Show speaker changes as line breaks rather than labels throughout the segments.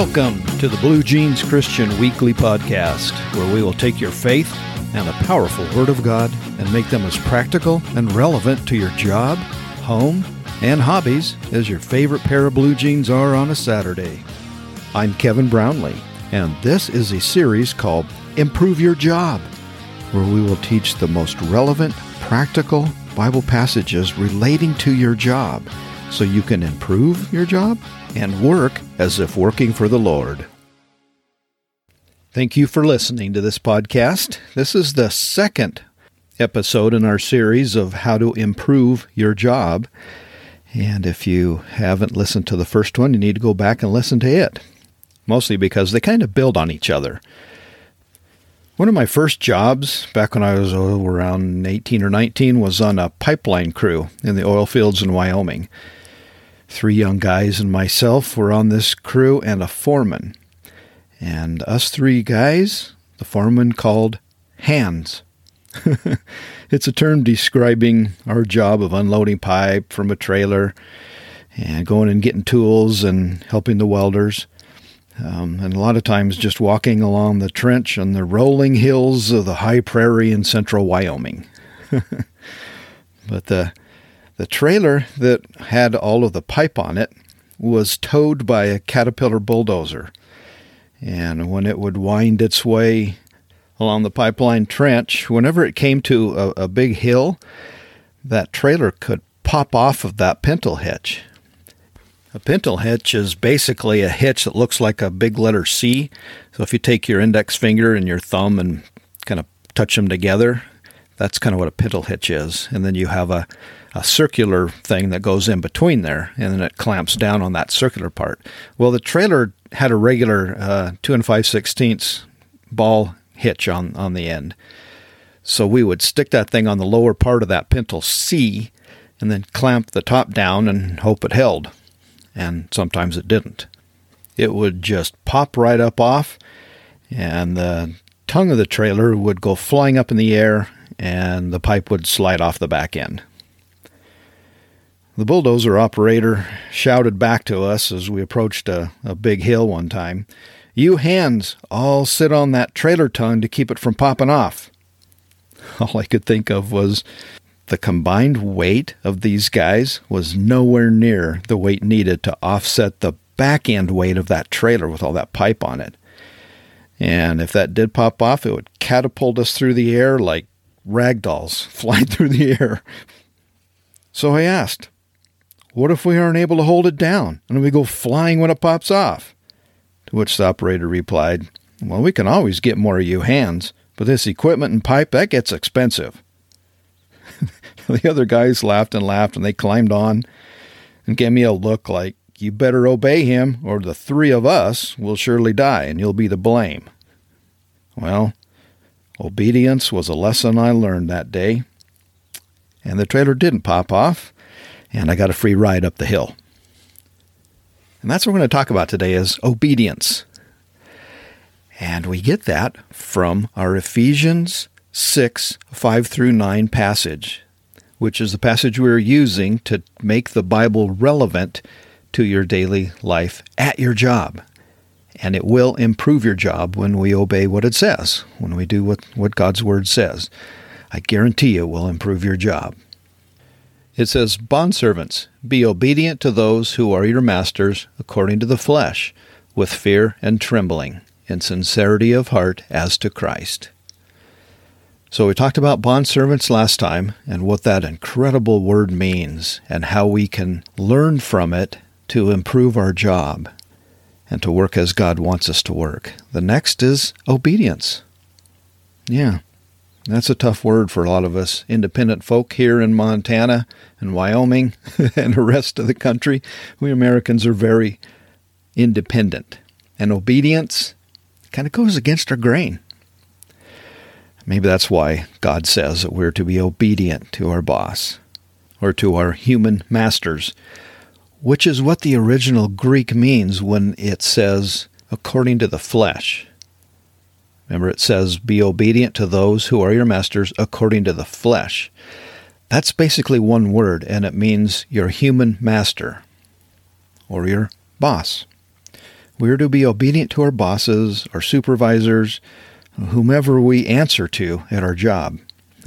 Welcome to the Blue Jeans Christian Weekly Podcast, where we will take your faith and the powerful Word of God and make them as practical and relevant to your job, home, and hobbies as your favorite pair of blue jeans are on a Saturday. I'm Kevin Brownlee, and this is a series called Improve Your Job, where we will teach the most relevant, practical Bible passages relating to your job so you can improve your job and work as if working for the Lord. Thank you for listening to this podcast. This is the second episode in our series of how to improve your job. And if you haven't listened to the first one, you need to go back and listen to it. Mostly because they kind of build on each other. One of my first jobs, back when I was oh, around 18 or 19, was on a pipeline crew in the oil fields in Wyoming. Three young guys and myself were on this crew and a foreman. And us three guys, the foreman called hands. it's a term describing our job of unloading pipe from a trailer and going and getting tools and helping the welders. Um, and a lot of times just walking along the trench on the rolling hills of the high prairie in central Wyoming. but the the trailer that had all of the pipe on it was towed by a Caterpillar bulldozer. And when it would wind its way along the pipeline trench, whenever it came to a, a big hill, that trailer could pop off of that pintle hitch. A pintle hitch is basically a hitch that looks like a big letter C. So if you take your index finger and your thumb and kind of touch them together, that's kind of what a pintle hitch is. And then you have a a circular thing that goes in between there, and then it clamps down on that circular part. Well, the trailer had a regular uh, two and five sixteenths ball hitch on on the end, so we would stick that thing on the lower part of that pintle C, and then clamp the top down and hope it held. And sometimes it didn't. It would just pop right up off, and the tongue of the trailer would go flying up in the air, and the pipe would slide off the back end. The bulldozer operator shouted back to us as we approached a, a big hill one time You hands all sit on that trailer tongue to keep it from popping off. All I could think of was the combined weight of these guys was nowhere near the weight needed to offset the back end weight of that trailer with all that pipe on it. And if that did pop off, it would catapult us through the air like rag dolls flying through the air. So I asked, what if we aren't able to hold it down and we go flying when it pops off? To which the operator replied, Well, we can always get more of you hands, but this equipment and pipe, that gets expensive. the other guys laughed and laughed and they climbed on and gave me a look like, You better obey him, or the three of us will surely die and you'll be to blame. Well, obedience was a lesson I learned that day. And the trailer didn't pop off and I got a free ride up the hill. And that's what we're going to talk about today is obedience. And we get that from our Ephesians 6, 5 through 9 passage, which is the passage we're using to make the Bible relevant to your daily life at your job. And it will improve your job when we obey what it says, when we do what, what God's Word says. I guarantee it will improve your job. It says, Bondservants, be obedient to those who are your masters according to the flesh, with fear and trembling, in sincerity of heart as to Christ. So we talked about bondservants last time and what that incredible word means and how we can learn from it to improve our job and to work as God wants us to work. The next is obedience. Yeah. That's a tough word for a lot of us independent folk here in Montana and Wyoming and the rest of the country. We Americans are very independent, and obedience kind of goes against our grain. Maybe that's why God says that we're to be obedient to our boss or to our human masters, which is what the original Greek means when it says according to the flesh. Remember, it says, Be obedient to those who are your masters according to the flesh. That's basically one word, and it means your human master or your boss. We're to be obedient to our bosses, our supervisors, whomever we answer to at our job.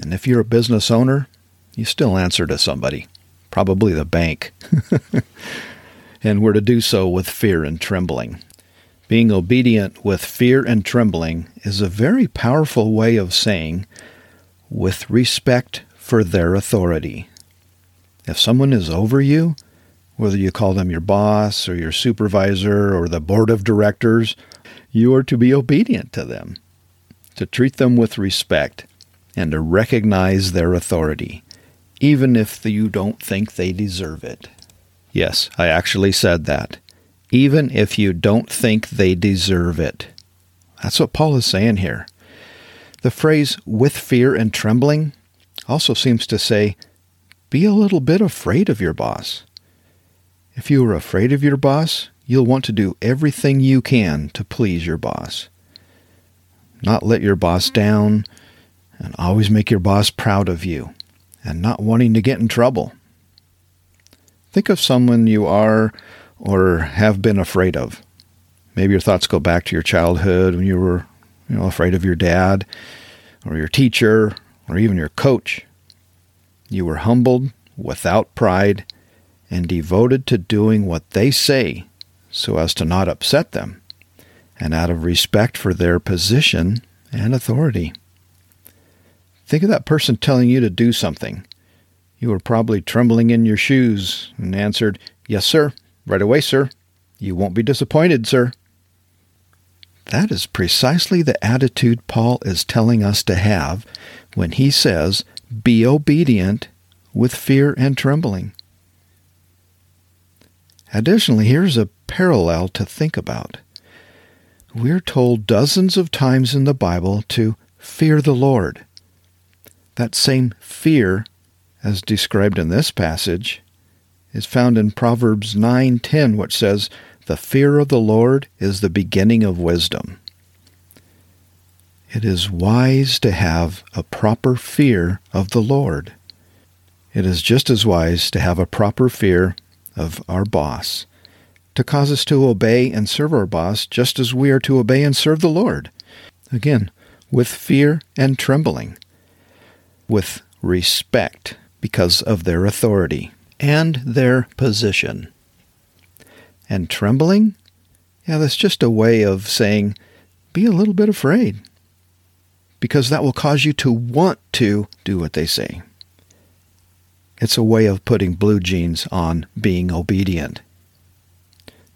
And if you're a business owner, you still answer to somebody, probably the bank. and we're to do so with fear and trembling. Being obedient with fear and trembling is a very powerful way of saying, with respect for their authority. If someone is over you, whether you call them your boss or your supervisor or the board of directors, you are to be obedient to them, to treat them with respect, and to recognize their authority, even if you don't think they deserve it. Yes, I actually said that. Even if you don't think they deserve it. That's what Paul is saying here. The phrase with fear and trembling also seems to say, be a little bit afraid of your boss. If you are afraid of your boss, you'll want to do everything you can to please your boss. Not let your boss down, and always make your boss proud of you, and not wanting to get in trouble. Think of someone you are or have been afraid of. Maybe your thoughts go back to your childhood when you were, you know, afraid of your dad or your teacher or even your coach. You were humbled, without pride, and devoted to doing what they say so as to not upset them, and out of respect for their position and authority. Think of that person telling you to do something. You were probably trembling in your shoes and answered, Yes, sir. Right away, sir. You won't be disappointed, sir. That is precisely the attitude Paul is telling us to have when he says, Be obedient with fear and trembling. Additionally, here's a parallel to think about. We're told dozens of times in the Bible to fear the Lord. That same fear, as described in this passage, is found in Proverbs 9:10, which says, "The fear of the Lord is the beginning of wisdom." It is wise to have a proper fear of the Lord. It is just as wise to have a proper fear of our boss, to cause us to obey and serve our boss just as we are to obey and serve the Lord. Again, with fear and trembling, with respect because of their authority and their position. And trembling? Yeah, that's just a way of saying, be a little bit afraid, because that will cause you to want to do what they say. It's a way of putting blue jeans on being obedient.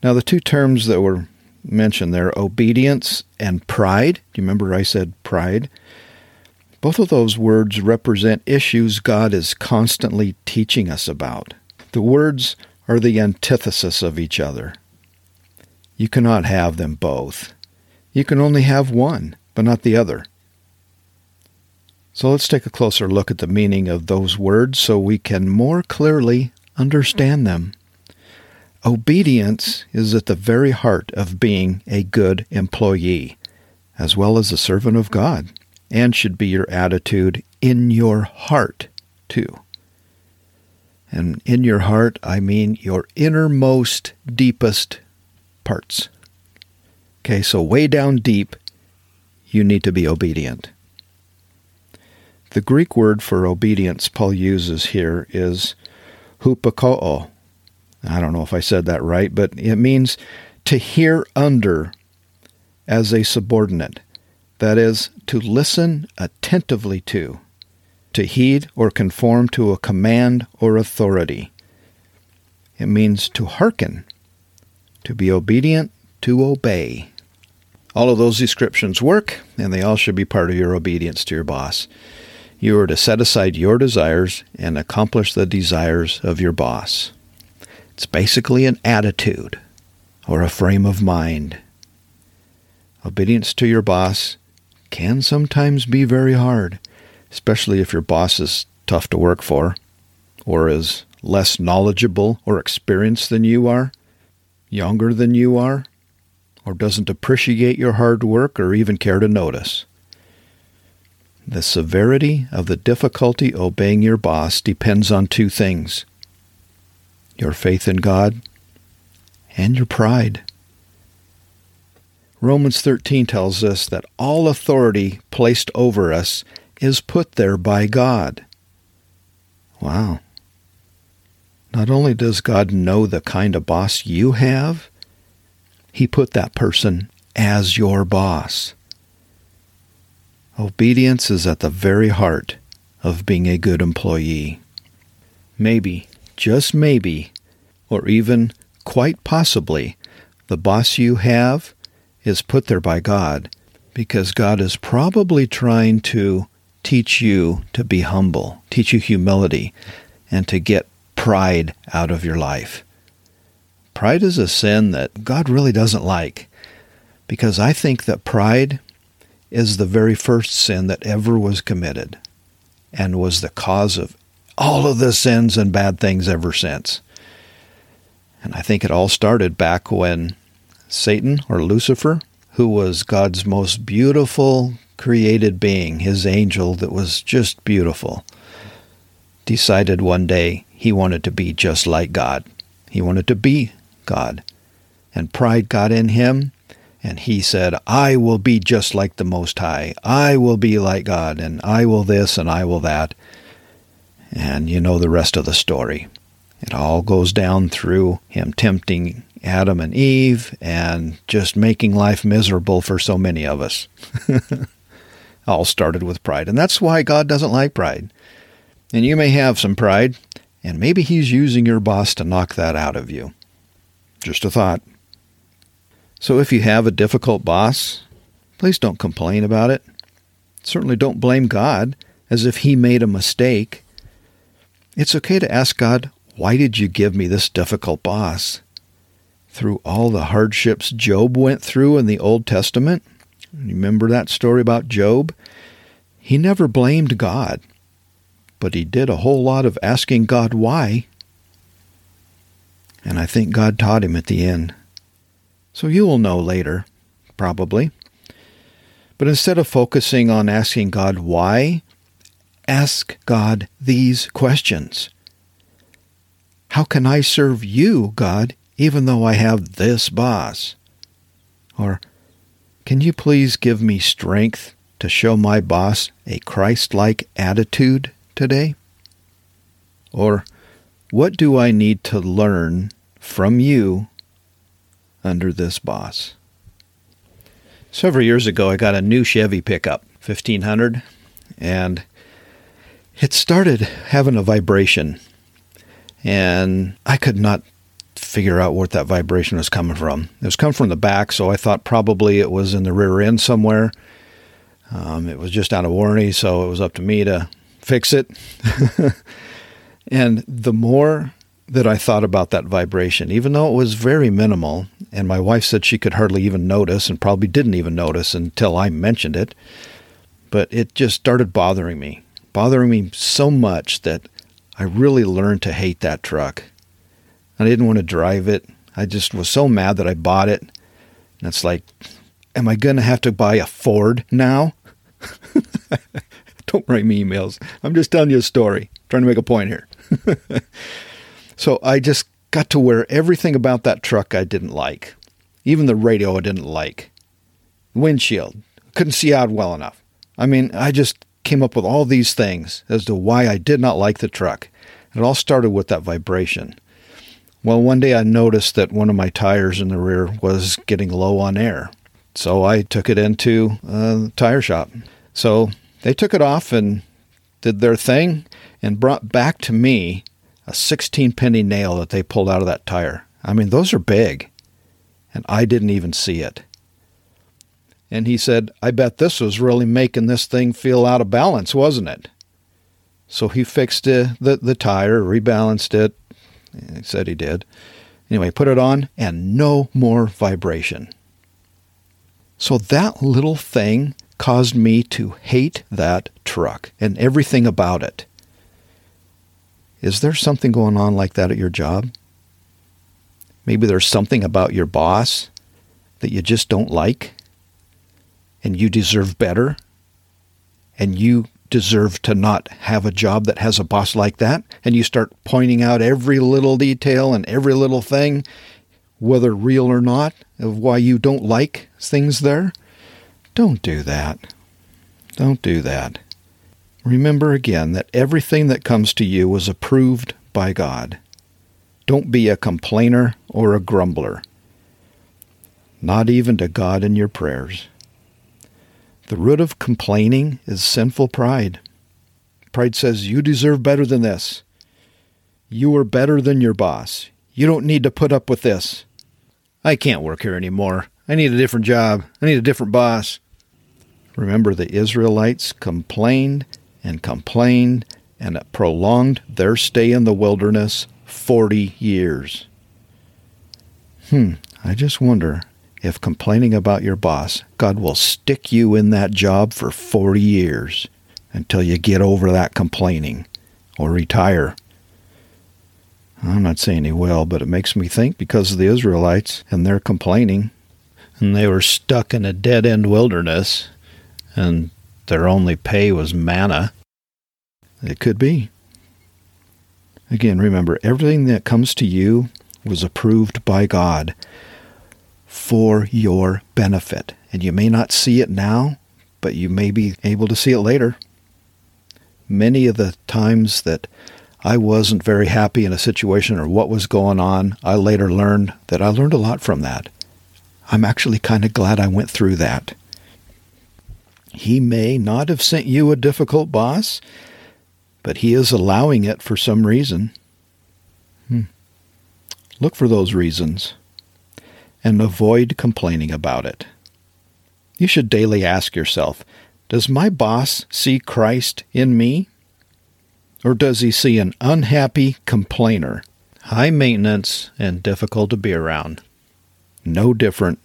Now, the two terms that were mentioned there, obedience and pride. Do you remember I said pride? Both of those words represent issues God is constantly teaching us about. The words are the antithesis of each other. You cannot have them both. You can only have one, but not the other. So let's take a closer look at the meaning of those words so we can more clearly understand them. Obedience is at the very heart of being a good employee, as well as a servant of God, and should be your attitude in your heart, too. And in your heart, I mean your innermost, deepest parts. Okay, so way down deep, you need to be obedient. The Greek word for obedience Paul uses here is hupakoo. I don't know if I said that right, but it means to hear under as a subordinate. That is, to listen attentively to, to heed or conform to a command or authority. It means to hearken, to be obedient, to obey. All of those descriptions work, and they all should be part of your obedience to your boss. You are to set aside your desires and accomplish the desires of your boss. It's basically an attitude or a frame of mind. Obedience to your boss can sometimes be very hard, especially if your boss is tough to work for or is less knowledgeable or experienced than you are, younger than you are, or doesn't appreciate your hard work or even care to notice. The severity of the difficulty obeying your boss depends on two things your faith in God and your pride. Romans 13 tells us that all authority placed over us is put there by God. Wow. Not only does God know the kind of boss you have, He put that person as your boss. Obedience is at the very heart of being a good employee. Maybe, just maybe, or even quite possibly, the boss you have is put there by God because God is probably trying to teach you to be humble, teach you humility, and to get pride out of your life. Pride is a sin that God really doesn't like because I think that pride is the very first sin that ever was committed and was the cause of all of the sins and bad things ever since. And I think it all started back when Satan or Lucifer, who was God's most beautiful created being, his angel that was just beautiful, decided one day he wanted to be just like God. He wanted to be God. And pride got in him, and he said, I will be just like the Most High. I will be like God, and I will this, and I will that. And you know the rest of the story. It all goes down through him tempting Adam and Eve and just making life miserable for so many of us. all started with pride. And that's why God doesn't like pride. And you may have some pride, and maybe He's using your boss to knock that out of you. Just a thought. So if you have a difficult boss, please don't complain about it. Certainly don't blame God as if He made a mistake. It's okay to ask God, why did you give me this difficult boss? Through all the hardships Job went through in the Old Testament, Remember that story about Job? He never blamed God, but he did a whole lot of asking God why. And I think God taught him at the end. So you will know later, probably. But instead of focusing on asking God why, ask God these questions How can I serve you, God, even though I have this boss? Or can you please give me strength to show my boss a Christ like attitude today? Or what do I need to learn from you under this boss? Several years ago, I got a new Chevy pickup, 1500, and it started having a vibration. And I could not figure out what that vibration was coming from. It was coming from the back, so I thought probably it was in the rear end somewhere. Um, it was just out of warranty, so it was up to me to fix it. and the more that I thought about that vibration, even though it was very minimal, and my wife said she could hardly even notice and probably didn't even notice until I mentioned it, but it just started bothering me, bothering me so much that I really learned to hate that truck. I didn't want to drive it. I just was so mad that I bought it. And it's like, am I going to have to buy a Ford now? Don't write me emails. I'm just telling you a story, trying to make a point here. so I just got to where everything about that truck I didn't like. Even the radio I didn't like. Windshield. Couldn't see out well enough. I mean, I just came up with all these things as to why I did not like the truck. It all started with that vibration. Well, one day I noticed that one of my tires in the rear was getting low on air. So I took it into a tire shop. So they took it off and did their thing and brought back to me a 16 penny nail that they pulled out of that tire. I mean, those are big. And I didn't even see it. And he said, I bet this was really making this thing feel out of balance, wasn't it? So he fixed uh, the, the tire, rebalanced it, he said he did. Anyway, put it on and no more vibration. So that little thing caused me to hate that truck and everything about it. Is there something going on like that at your job? Maybe there's something about your boss that you just don't like and you deserve better and you deserve to not have a job that has a boss like that, and you start pointing out every little detail and every little thing, whether real or not, of why you don't like things there. Don't do that. Don't do that. Remember again that everything that comes to you was approved by God. Don't be a complainer or a grumbler, not even to God in your prayers. The root of complaining is sinful pride. Pride says, You deserve better than this. You are better than your boss. You don't need to put up with this. I can't work here anymore. I need a different job. I need a different boss. Remember, the Israelites complained and complained, and it prolonged their stay in the wilderness 40 years. Hmm, I just wonder if complaining about your boss, God will stick you in that job for 40 years until you get over that complaining or retire. I'm not saying he will, but it makes me think because of the Israelites and their complaining, and they were stuck in a dead end wilderness, and their only pay was manna. It could be. Again, remember, everything that comes to you was approved by God for your benefit. And you may not see it now, but you may be able to see it later. Many of the times that I wasn't very happy in a situation or what was going on, I later learned that I learned a lot from that. I'm actually kind of glad I went through that. He may not have sent you a difficult boss, but he is allowing it for some reason. Hmm. Look for those reasons and avoid complaining about it. You should daily ask yourself Does my boss see Christ in me? Or does he see an unhappy complainer, high maintenance, and difficult to be around? No different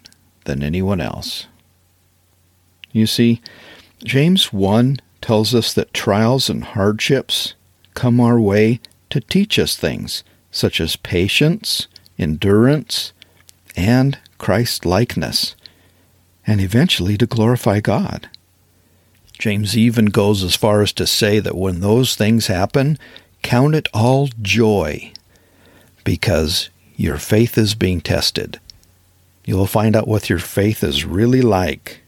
than anyone else. You see, James 1 tells us that trials and hardships come our way to teach us things such as patience, endurance, and Christ likeness, and eventually to glorify God. James even goes as far as to say that when those things happen, count it all joy because your faith is being tested. You will find out what your faith is really like.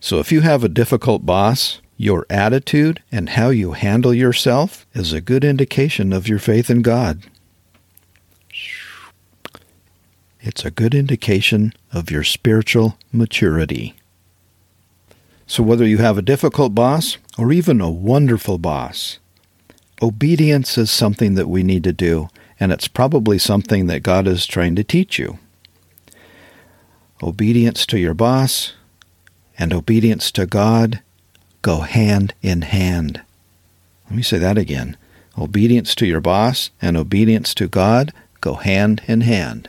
So if you have a difficult boss, your attitude and how you handle yourself is a good indication of your faith in God. It's a good indication of your spiritual maturity. So, whether you have a difficult boss or even a wonderful boss, obedience is something that we need to do, and it's probably something that God is trying to teach you. Obedience to your boss and obedience to God go hand in hand. Let me say that again. Obedience to your boss and obedience to God go hand in hand.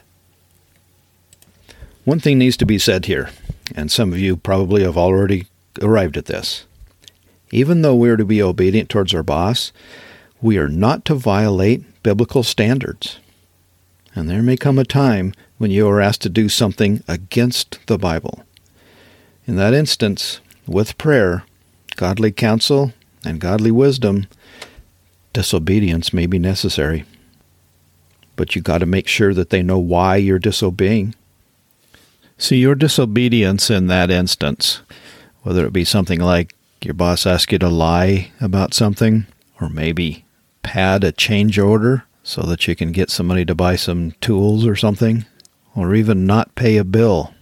One thing needs to be said here, and some of you probably have already arrived at this. Even though we are to be obedient towards our boss, we are not to violate biblical standards. And there may come a time when you are asked to do something against the Bible. In that instance, with prayer, godly counsel, and godly wisdom, disobedience may be necessary. But you got to make sure that they know why you're disobeying. See, your disobedience in that instance whether it be something like your boss asks you to lie about something, or maybe pad a change order so that you can get somebody to buy some tools or something, or even not pay a bill,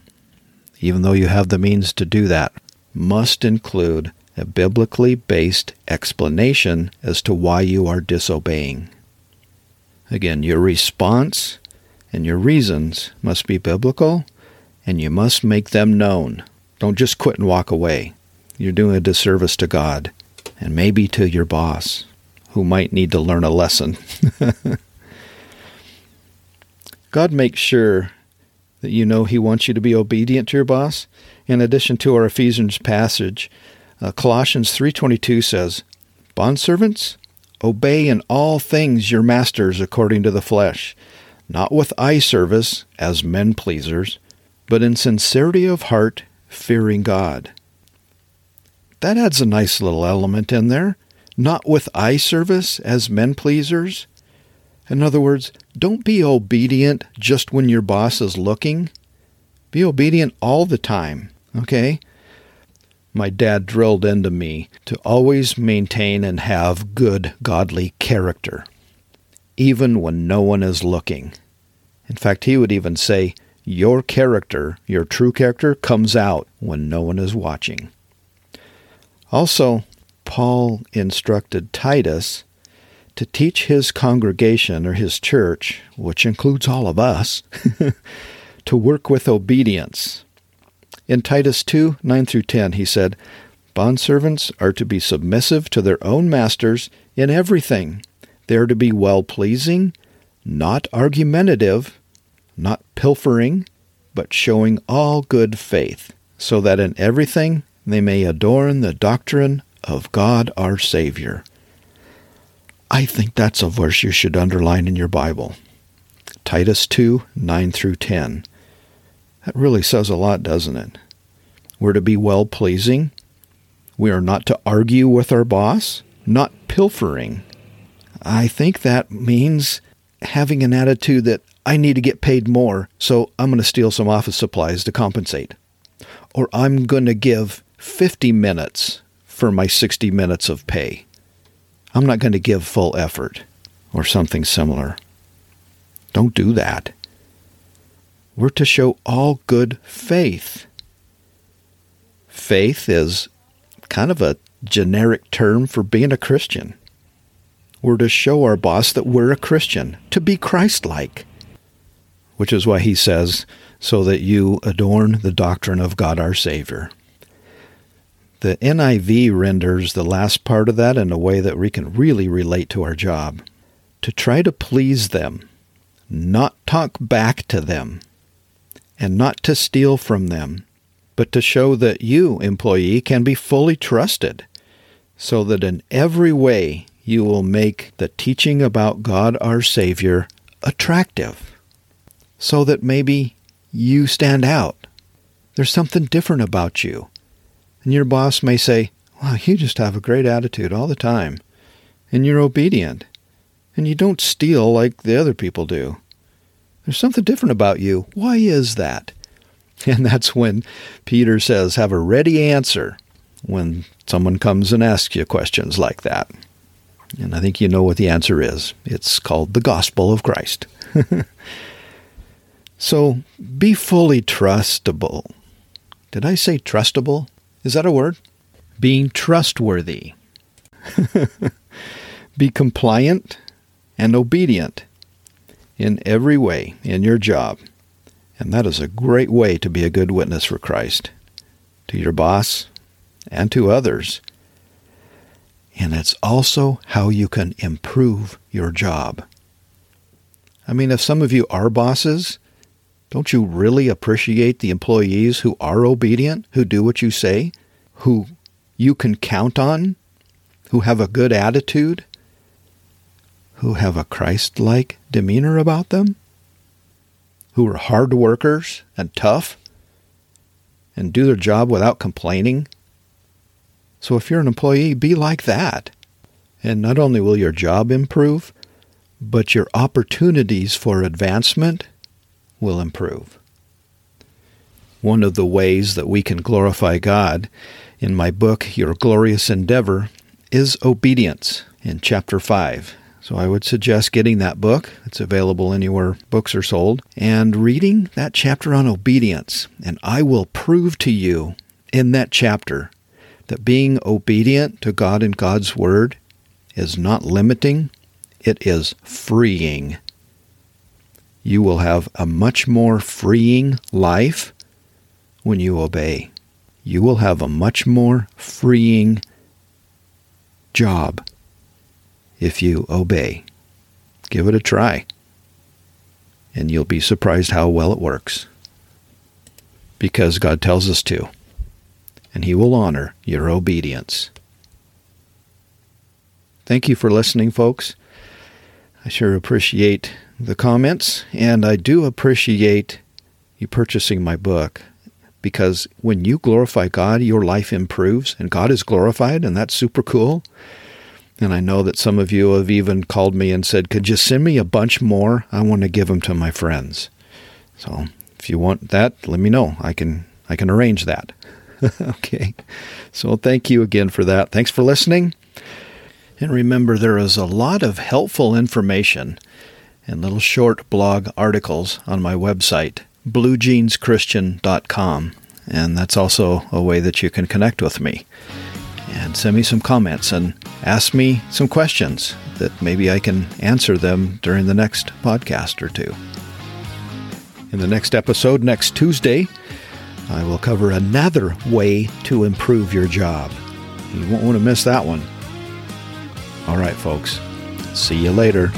even though you have the means to do that, must include a biblically based explanation as to why you are disobeying. Again, your response and your reasons must be biblical, and you must make them known. Don't just quit and walk away. You're doing a disservice to God and maybe to your boss who might need to learn a lesson. God makes sure that you know He wants you to be obedient to your boss. In addition to our Ephesians passage, uh, Colossians 3:22 says, "Bondservants, obey in all things your masters according to the flesh, not with eye service as men pleasers, but in sincerity of heart fearing God. That adds a nice little element in there. Not with eye service as men pleasers. In other words, don't be obedient just when your boss is looking. Be obedient all the time, okay? My dad drilled into me to always maintain and have good, godly character, even when no one is looking. In fact, he would even say, Your character, your true character, comes out when no one is watching. Also, Paul instructed Titus to teach his congregation or his church, which includes all of us, to work with obedience. In Titus 2 9 through 10, he said, Bondservants are to be submissive to their own masters in everything. They are to be well pleasing, not argumentative, not pilfering, but showing all good faith, so that in everything they may adorn the doctrine of God our Savior. I think that's a verse you should underline in your Bible. Titus 2 9 through 10. That really says a lot, doesn't it? We're to be well pleasing. We are not to argue with our boss, not pilfering. I think that means having an attitude that I need to get paid more, so I'm going to steal some office supplies to compensate. Or I'm going to give 50 minutes for my 60 minutes of pay. I'm not going to give full effort or something similar. Don't do that. We're to show all good faith. Faith is kind of a generic term for being a Christian. We're to show our boss that we're a Christian, to be Christ like, which is why he says, so that you adorn the doctrine of God our Savior. The NIV renders the last part of that in a way that we can really relate to our job. To try to please them, not talk back to them, and not to steal from them, but to show that you, employee, can be fully trusted, so that in every way you will make the teaching about God our Savior attractive, so that maybe you stand out. There's something different about you. And your boss may say, Wow, you just have a great attitude all the time. And you're obedient. And you don't steal like the other people do. There's something different about you. Why is that? And that's when Peter says, Have a ready answer when someone comes and asks you questions like that. And I think you know what the answer is. It's called the gospel of Christ. so be fully trustable. Did I say trustable? Is that a word? Being trustworthy. Be compliant and obedient in every way in your job. And that is a great way to be a good witness for Christ to your boss and to others. And it's also how you can improve your job. I mean, if some of you are bosses, don't you really appreciate the employees who are obedient, who do what you say, who you can count on, who have a good attitude, who have a Christ like demeanor about them, who are hard workers and tough and do their job without complaining? So if you're an employee, be like that. And not only will your job improve, but your opportunities for advancement will improve. One of the ways that we can glorify God in my book, Your Glorious Endeavor, is obedience in chapter 5. So I would suggest getting that book. It's available anywhere books are sold and reading that chapter on obedience. And I will prove to you in that chapter that being obedient to God and God's Word is not limiting, it is freeing you will have a much more freeing life when you obey. You will have a much more freeing job if you obey. Give it a try, and you'll be surprised how well it works. Because God tells us to, and He will honor your obedience. Thank you for listening, folks. I sure appreciate the comments, and I do appreciate you purchasing my book because when you glorify God, your life improves and God is glorified, and that's super cool. And I know that some of you have even called me and said, Could you send me a bunch more? I want to give them to my friends. So if you want that, let me know. I can I can arrange that. okay. So thank you again for that. Thanks for listening. And remember, there is a lot of helpful information and little short blog articles on my website, bluejeanschristian.com. And that's also a way that you can connect with me and send me some comments and ask me some questions that maybe I can answer them during the next podcast or two. In the next episode, next Tuesday, I will cover another way to improve your job. You won't want to miss that one. All right, folks. See you later.